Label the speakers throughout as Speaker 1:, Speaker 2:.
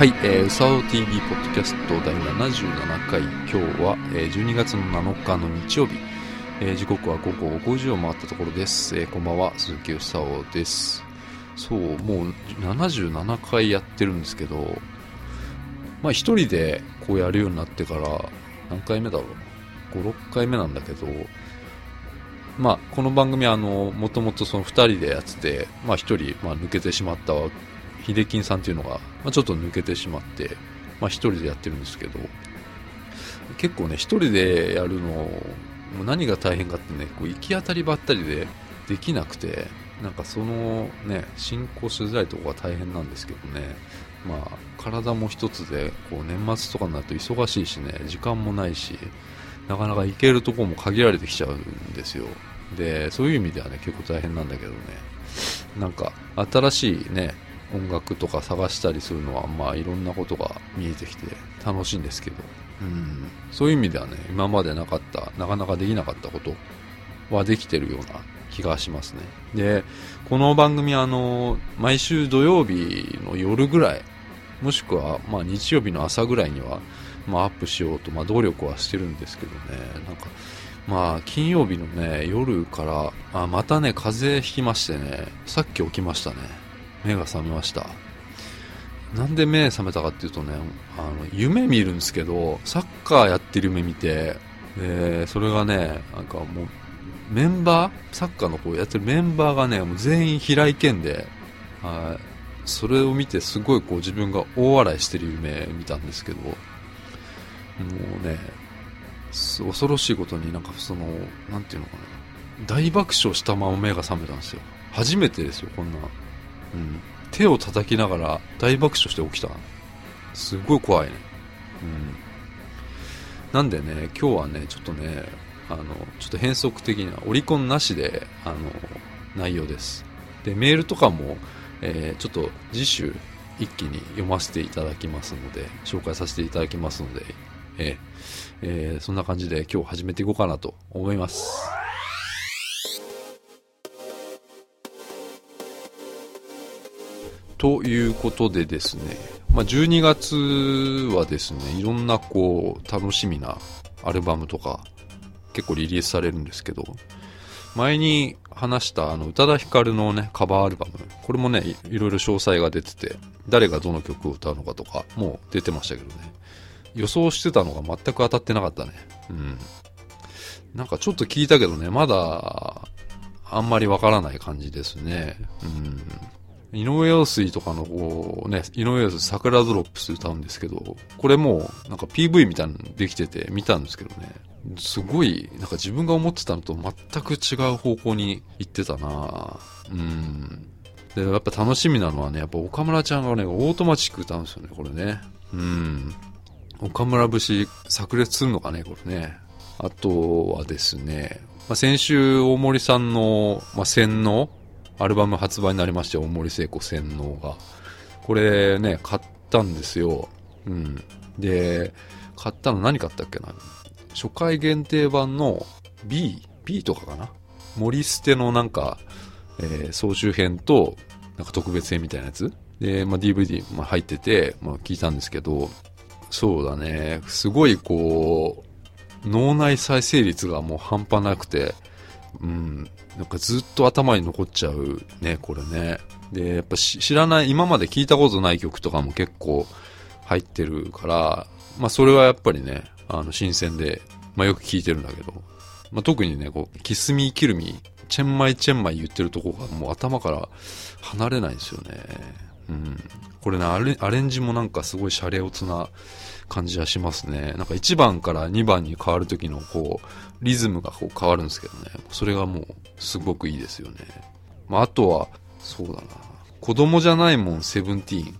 Speaker 1: はい、えー、うさお TV ポッドキャスト第77回、今日は、えー、12月の7日の日曜日、えー、時刻は午後5時を回ったところです。えー、こんばんは、鈴木うさおです。そう、もう77回やってるんですけど、まあ一人でこうやるようになってから何回目だろう ?5、6回目なんだけど、まあこの番組あの、もともとその2人でやってて、まあ1人、まあ、抜けてしまった秀金さんっていうのが、まあ、ちょっと抜けてしまって、まあ一人でやってるんですけど、結構ね、一人でやるの、もう何が大変かってね、こう行き当たりばったりでできなくて、なんかそのね、進行しづらいとこが大変なんですけどね、まあ体も一つで、こう年末とかになると忙しいしね、時間もないし、なかなか行けるとこも限られてきちゃうんですよ。で、そういう意味ではね、結構大変なんだけどね、なんか新しいね、音楽とか探したりするのは、まあいろんなことが見えてきて楽しいんですけど、うん、そういう意味ではね、今までなかった、なかなかできなかったことはできてるような気がしますね。で、この番組あの、毎週土曜日の夜ぐらい、もしくはまあ日曜日の朝ぐらいには、まあアップしようと、まあ努力はしてるんですけどね、なんか、まあ金曜日のね、夜から、あまたね、風邪ひきましてね、さっき起きましたね。目が覚めました。なんで目覚めたかっていうとね、あの、夢見るんですけど、サッカーやってる夢見て、えー、それがね、なんかもう、メンバーサッカーのこうやってるメンバーがね、もう全員平井堅で、はい。それを見てすごいこう自分が大笑いしてる夢見たんですけど、もうね、恐ろしいことになんかその、なんていうのかな、大爆笑したまま目が覚めたんですよ。初めてですよ、こんな。うん、手を叩きながら大爆笑して起きた。すごい怖いね。うん。なんでね、今日はね、ちょっとね、あの、ちょっと変則的な、オリコンなしで、あの、内容です。で、メールとかも、えー、ちょっと次週一気に読ませていただきますので、紹介させていただきますので、えー、えー、そんな感じで今日始めていこうかなと思います。ということでですね、まあ、12月はですね、いろんなこう、楽しみなアルバムとか結構リリースされるんですけど、前に話したあの宇多田ヒカルのね、カバーアルバム、これもね、いろいろ詳細が出てて、誰がどの曲を歌うのかとか、もう出てましたけどね。予想してたのが全く当たってなかったね。うん。なんかちょっと聞いたけどね、まだ、あんまりわからない感じですね。うん。井上陽水とかのこうね、井上陽水桜ドロップス歌うんですけど、これもなんか PV みたいなのできてて見たんですけどね、すごい、なんか自分が思ってたのと全く違う方向に行ってたなうん。で、やっぱ楽しみなのはね、やっぱ岡村ちゃんがね、オートマチック歌うんですよね、これね。うん。岡村節炸裂するのかね、これね。あとはですね、まあ、先週大森さんの、まあ、洗脳アルバム発売になりまして、大森靖子洗脳が。これね、買ったんですよ。うん。で、買ったの何買ったっけな？初回限定版の B、B とかかな？森捨てのなんか、えー、総集編と、なんか特別編みたいなやつ？で、まあ、DVD、まあ、入ってて、まあ、聞いたんですけど、そうだね、すごいこう、脳内再生率がもう半端なくて、うん、なんかずっと頭に残っちゃうね、これね。で、やっぱ知らない、今まで聞いたことない曲とかも結構入ってるから、まあそれはやっぱりね、あの新鮮で、まあよく聞いてるんだけど、まあ特にね、こう、キスミーキルミー、チェンマイチェンマイ言ってるとこがもう頭から離れないんですよね。うん。これね、アレアレンジもなんかすごいシャレオツな感じはしますね。なんか1番から2番に変わる時のこう、リズムがこう変わるんですけどね。それがもうすごくいいですよね。まあ、あとは、そうだな。子供じゃないもん、セブンティーン。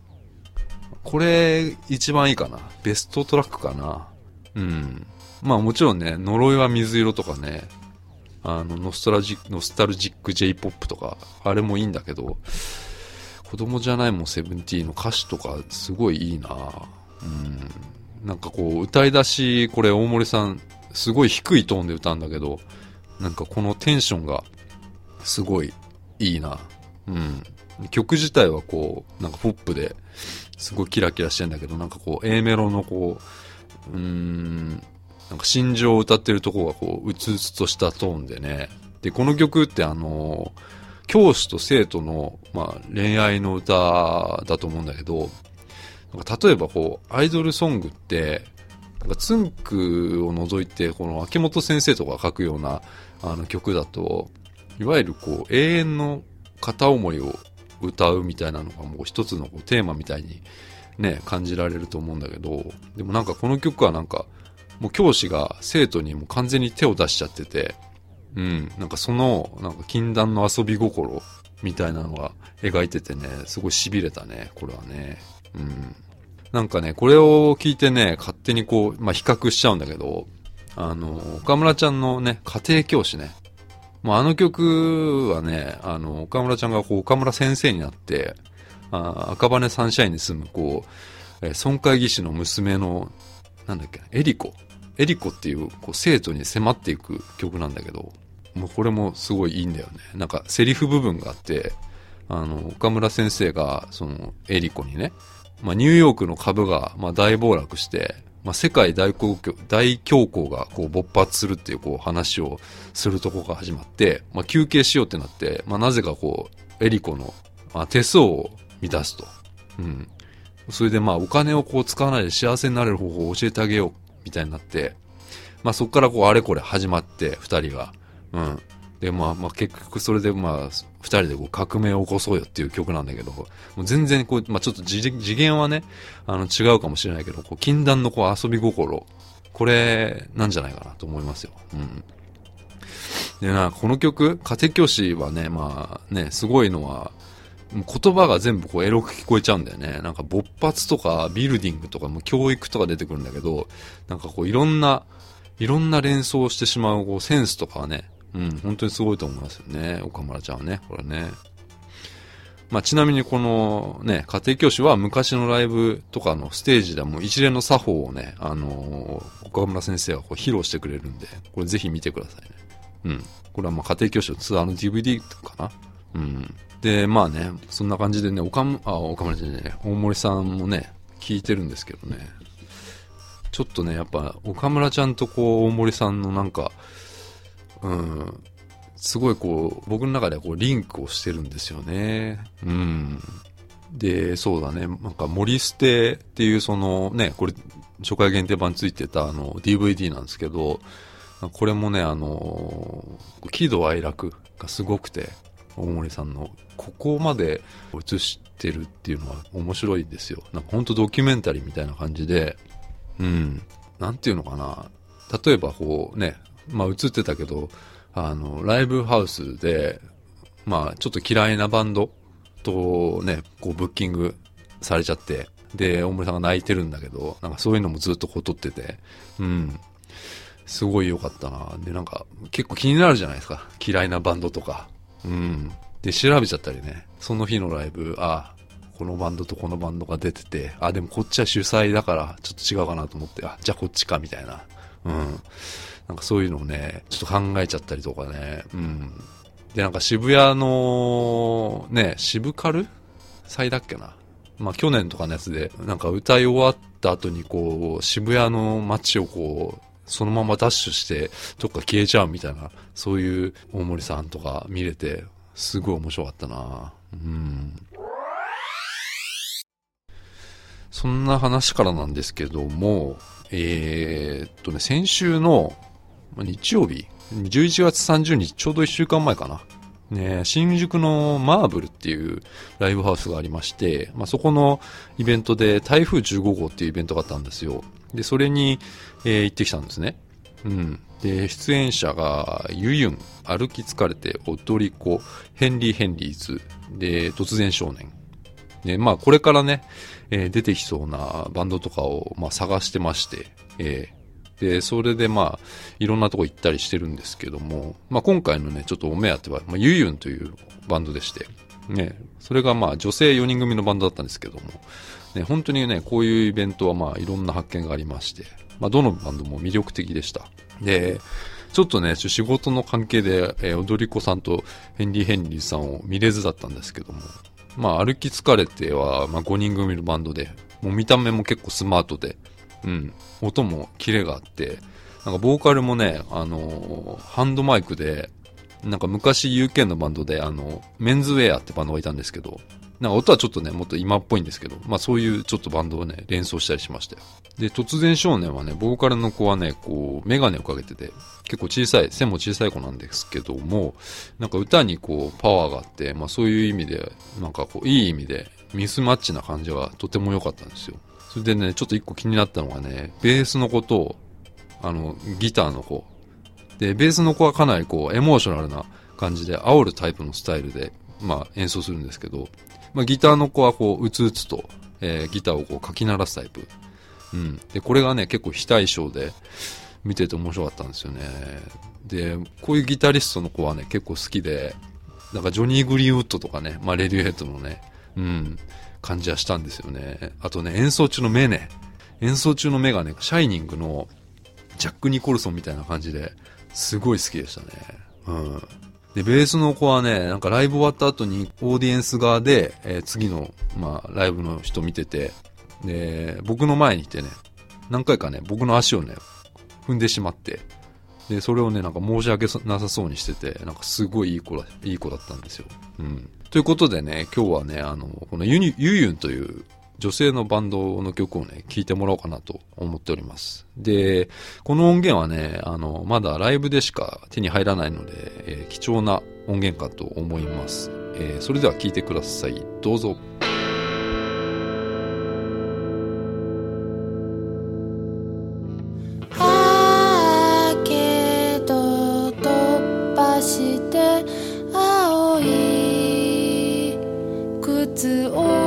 Speaker 1: これ、一番いいかな。ベストトラックかな。うん。まあもちろんね、呪いは水色とかね、あの、ノストラジックノスタルジック J-POP とか、あれもいいんだけど、子供じゃないもんセブンティーンの歌詞とかすごいいいなうん。なんかこう、歌い出し、これ大森さん、すごい低いトーンで歌うんだけど、なんかこのテンションが、すごいいいな。うん。曲自体はこう、なんかポップで、すごいキラキラしてんだけど、なんかこう、A メロのこう、うーん、なんか心情を歌ってるとこがこう、うつうつとしたトーンでね。で、この曲ってあの、教師と生徒の、まあ、恋愛の歌だと思うんだけど、なんか例えばこう、アイドルソングって、なんかツンクを除いて、この秋元先生とかが書くようなあの曲だと、いわゆるこう、永遠の片思いを歌うみたいなのがもう一つのこうテーマみたいにね、感じられると思うんだけど、でもなんかこの曲はなんか、もう教師が生徒にもう完全に手を出しちゃってて、うん、なんかその、なんか禁断の遊び心みたいなのが描いててね、すごい痺れたね、これはね。うん。なんかね、これを聞いてね、勝手にこう、まあ、比較しちゃうんだけど、あの、岡村ちゃんのね、家庭教師ね。もうあの曲はね、あの、岡村ちゃんがこう、岡村先生になって、あ赤羽サンシャインに住む、こう、えー村会議士の娘の、なんだっけ、エリコ。エリコっていう、こう、生徒に迫っていく曲なんだけど、もうこれもすごいいいんだよね。なんか、セリフ部分があって、あの、岡村先生が、その、エリコにね、まあ、ニューヨークの株が、まあ、大暴落して、まあ、世界大恐慌大恐慌がこう勃発するっていうこう話をするとこが始まって、まあ、休憩しようってなって、まあ、なぜかこう、エリコの、まあ、手相を乱すと。うん。それでまあ、お金をこう使わないで幸せになれる方法を教えてあげよう、みたいになって、まあ、そこからこう、あれこれ始まって、二人が。うん。で、まあ、まあ、結局それでまあ、二人でこう革命を起こそうよっていう曲なんだけど、もう全然こう、まあちょっと次元はね、あの違うかもしれないけど、こう、禁断のこう遊び心、これなんじゃないかなと思いますよ。うん。でな、この曲、家庭教師はね、まあね、すごいのは、言葉が全部こうエロく聞こえちゃうんだよね。なんか勃発とかビルディングとかも教育とか出てくるんだけど、なんかこういろんな、いろんな連想してしまうこうセンスとかはね、うん、本当にすごいと思いますよね。岡村ちゃんはね、これね。まあ、ちなみにこのね、家庭教師は昔のライブとかのステージでも一連の作法をね、あのー岡村先生がこう披露してくれるんで、これぜひ見てくださいね。うん。これはまあ家庭教師のツアーの DVD かな。うん。で、まあね、そんな感じでね、岡村、あ、岡村じゃね大森さんもね、聞いてるんですけどね。ちょっとね、やっぱ岡村ちゃんとこう、大森さんのなんか、うん、すごいこう、僕の中ではこう、リンクをしてるんですよね。うん。で、そうだね、なんか、森捨てっていうそのね、これ、初回限定版ついてたあの、DVD なんですけど、これもね、あの、喜怒哀楽がすごくて、大森さんの、ここまで映してるっていうのは面白いですよ。なんか本当ドキュメンタリーみたいな感じで、うん。なんていうのかな。例えばこうね、まあ映ってたけど、あの、ライブハウスで、まあちょっと嫌いなバンドとね、こうブッキングされちゃって、で、大森さんが泣いてるんだけど、なんかそういうのもずっとこう撮ってて、うん。すごい良かったな。で、なんか結構気になるじゃないですか。嫌いなバンドとか。うん。で、調べちゃったりね。その日のライブ、あ、このバンドとこのバンドが出てて、あ、でもこっちは主催だからちょっと違うかなと思って、あ、じゃあこっちかみたいな。うん。なんかそういうのをね、ちょっと考えちゃったりとかね。うん。で、なんか渋谷の、ね、渋カル？祭だっけな？まあ去年とかのやつで、なんか歌い終わった後にこう、渋谷の街をこう、そのままダッシュして、どっか消えちゃうみたいな、そういう大森さんとか見れて、すごい面白かったなうん。そんな話からなんですけども、えー、っとね、先週の日曜日、11月30日、ちょうど1週間前かな。ね、新宿のマーブルっていうライブハウスがありまして、まあ、そこのイベントで台風15号っていうイベントがあったんですよ。で、それに、えー行ってきたんですね。うん。で、出演者が、ユユン、歩き疲れて、踊り子、ヘンリー・ヘンリーズ、で、突然少年。で、まあ、これからね、えー出てきそうなバンドとかを、まあ、探してまして、えーで、それでまあ、いろんなとこ行ったりしてるんですけども、まあ今回のね、ちょっとお目当ては、まあ、ゆゆんというバンドでして、ね、それがまあ女性4人組のバンドだったんですけども、ね、本当にね、こういうイベントはまあいろんな発見がありまして、まあどのバンドも魅力的でした。で、ちょっとね、仕事の関係で、えー、踊り子さんとヘンリー・ヘンリーさんを見れずだったんですけども、まあ歩き疲れては、まあ5人組のバンドで、もう見た目も結構スマートで、うん、音もキレがあって、なんかボーカルもね、あのー、ハンドマイクで、なんか昔 UK のバンドで、あの、メンズウェアってバンドがいたんですけど、なんか音はちょっとね、もっと今っぽいんですけど、まあそういうちょっとバンドをね、連想したりしましたよ。で、突然少年はね、ボーカルの子はね、こう、メガネをかけてて、結構小さい、背も小さい子なんですけども、なんか歌にこう、パワーがあって、まあそういう意味で、なんかこう、いい意味で、ミスマッチな感じがとても良かったんですよ。それでね、ちょっと一個気になったのがね、ベースの子と、あの、ギターの子。で、ベースの子はかなりこう、エモーショナルな感じで、煽るタイプのスタイルで、まあ演奏するんですけど、まあギターの子はこう、うつうつと、えー、ギターをこう、かき鳴らすタイプ。うん。で、これがね、結構非対称で、見てて面白かったんですよね。で、こういうギタリストの子はね、結構好きで、なんかジョニー・グリーンウッドとかね、まあレディオヘッドのね、うん、感じはしたんですよね。あとね、演奏中の目ね。演奏中の目がね、シャイニングのジャック・ニコルソンみたいな感じで、すごい好きでしたね。うん。で、ベースの子はね、なんかライブ終わった後にオーディエンス側で、えー、次の、まあ、ライブの人見てて、で、僕の前にいてね、何回かね、僕の足をね、踏んでしまって、で、それをね、なんか申し訳なさそうにしてて、なんかすごいいい子だ、いい子だったんですよ。うん。ということでね、今日はね、あの、このユニユユンという女性のバンドの曲をね、聴いてもらおうかなと思っております。で、この音源はね、あの、まだライブでしか手に入らないので、えー、貴重な音源かと思います。えー、それでは聴いてください。どうぞ。聞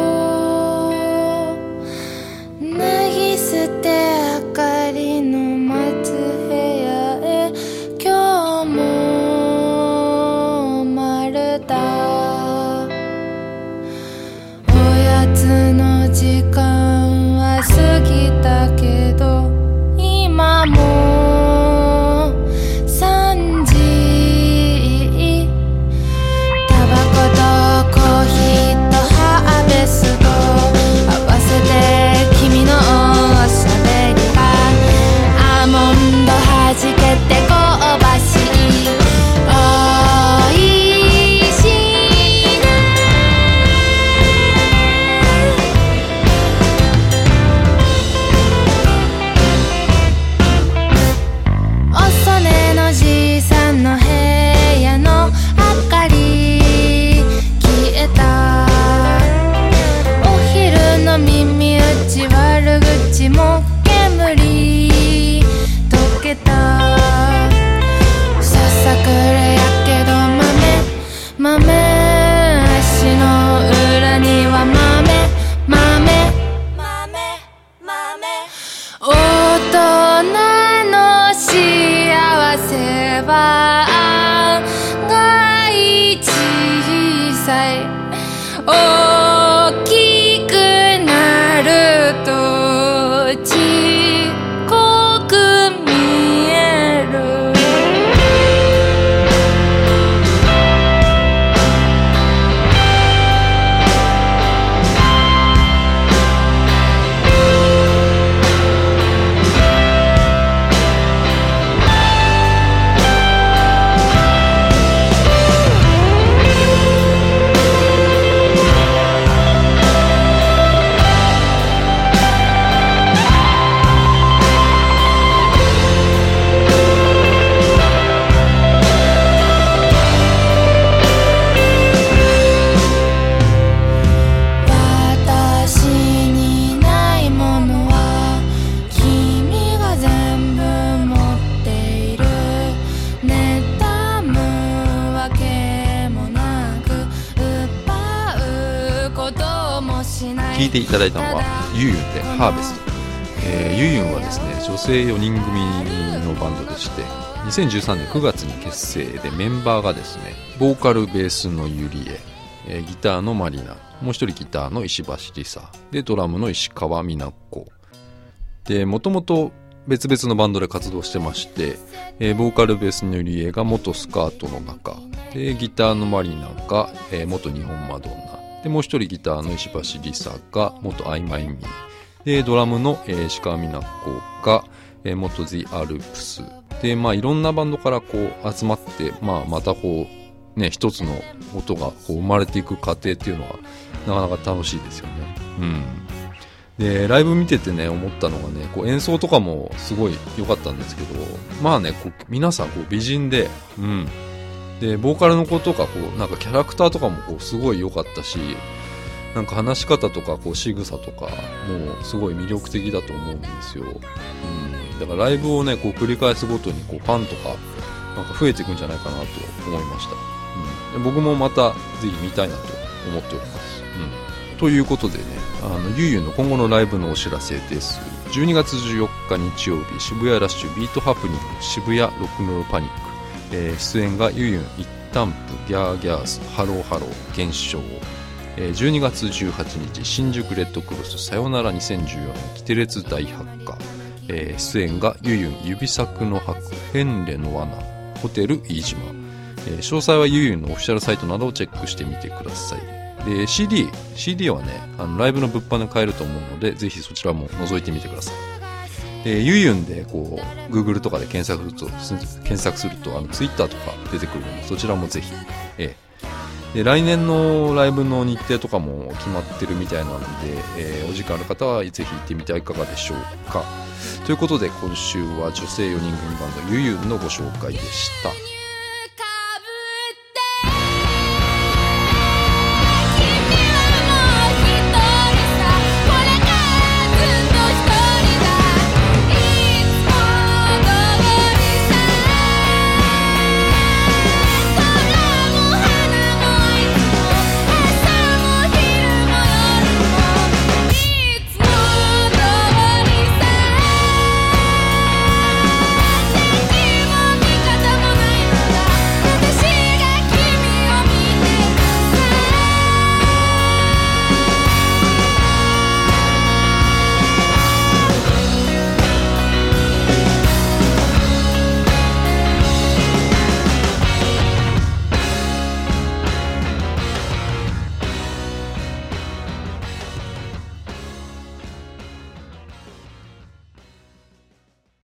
Speaker 1: ていただいたのは、ゆうゆうでハーベスト。えー、ユユンはですね女性4人組のバンドでして2013年9月に結成でメンバーがですねボーカルベースのユリエ、え、ギターのマリナもう一人ギターの石橋リサでドラムの石川美奈子でもともと別々のバンドで活動してまして、えー、ボーカルベースのユリエが元スカートの中でギターのマリナが、えー、元日本マドンナでもう一人ギターの石橋リサが元アイマイミーでドラムの、えー、石川美奈子が、えー、元 The アルプスでまあいろんなバンドからこう集まって、まあ、またこうね一つの音がこう生まれていく過程っていうのはなかなか楽しいですよね。うん。でライブ見ててね思ったのがねこう演奏とかもすごい良かったんですけどまあねこう皆さんこう美人でうん。でボーカルの子とかこうなんかキャラクターとかもこうすごい良かったしなんか話し方とかこう仕草とかもうすごい魅力的だと思うんですよ、うん、だからライブをねこう繰り返すごとにこうファンとかなんか増えていくんじゃないかなと思いました、うん、で僕もまたぜひ見たいなと思っております、うん、ということでねあのゆうゆうの今後のライブのお知らせです。12月14日日曜日渋谷ラッシュビートハプニング渋谷ロックンロールパニック、えー、出演がゆゆう一旦プギャーギャースハローハロー現象12月18日新宿レッドクロスさよなら2014年キテレツ大発火、えー、出演がゆゆん指作の白ヘンレの罠。ホテル飯島、えー、詳細はゆゆんのオフィシャルサイトなどをチェックしてみてください。で CD, CD はねあのライブの物販で買えると思うのでぜひそちらも覗いてみてください。え、ゆゆんでこう Google とかで検索すると検索するとあの Twitter とか出てくるのでそちらもぜひ、えで来年のライブの日程とかも決まってるみたいなので、えー、お時間ある方はぜひ行ってみてはいかがでしょうか。ということで今週は女性4人組バンドゆゆんのご紹介でした。